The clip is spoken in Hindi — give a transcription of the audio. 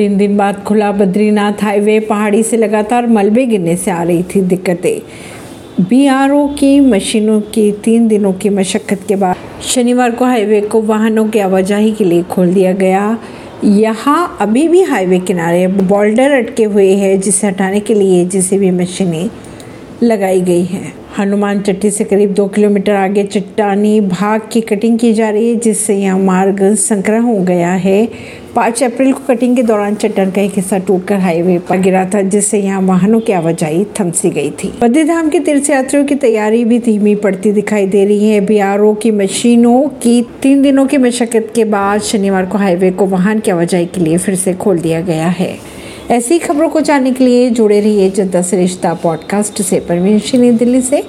तीन दिन बाद खुला बद्रीनाथ हाईवे पहाड़ी से लगातार मलबे गिरने से आ रही थी दिक्कतें। बीआरओ की मशीनों की तीन दिनों की मशक्कत के बाद शनिवार को हाईवे को वाहनों की आवाजाही के लिए खोल दिया गया। यहाँ अभी भी हाईवे किनारे बॉल्डर अटके हुए हैं, जिसे हटाने के लिए जिसे भी मशीनें लगाई गई है। हनुमान चट्टी से करीब दो किलोमीटर आगे चट्टानी भाग की कटिंग की जा रही है, जिससे यह मार्ग संक्रमण हो गया है। पाँच अप्रैल को कटिंग के दौरान चट्टान का एक हिस्सा टूटकर हाईवे पर गिरा था, जिससे यहाँ वाहनों की आवाजाही थमसी गई थी। बद्रीधाम के तीर्थ यात्रियों की तैयारी भी धीमी पड़ती दिखाई दे रही है। बीआरओ की मशीनों की तीन दिनों की मशक्कत के बाद शनिवार को हाईवे को वाहन की आवाजाही के लिए फिर से खोल दिया गया है। ऐसी खबरों को जानने के लिए जुड़े रहिए जनता सरिश्ता पॉडकास्ट से। परवीन दिल्ली से।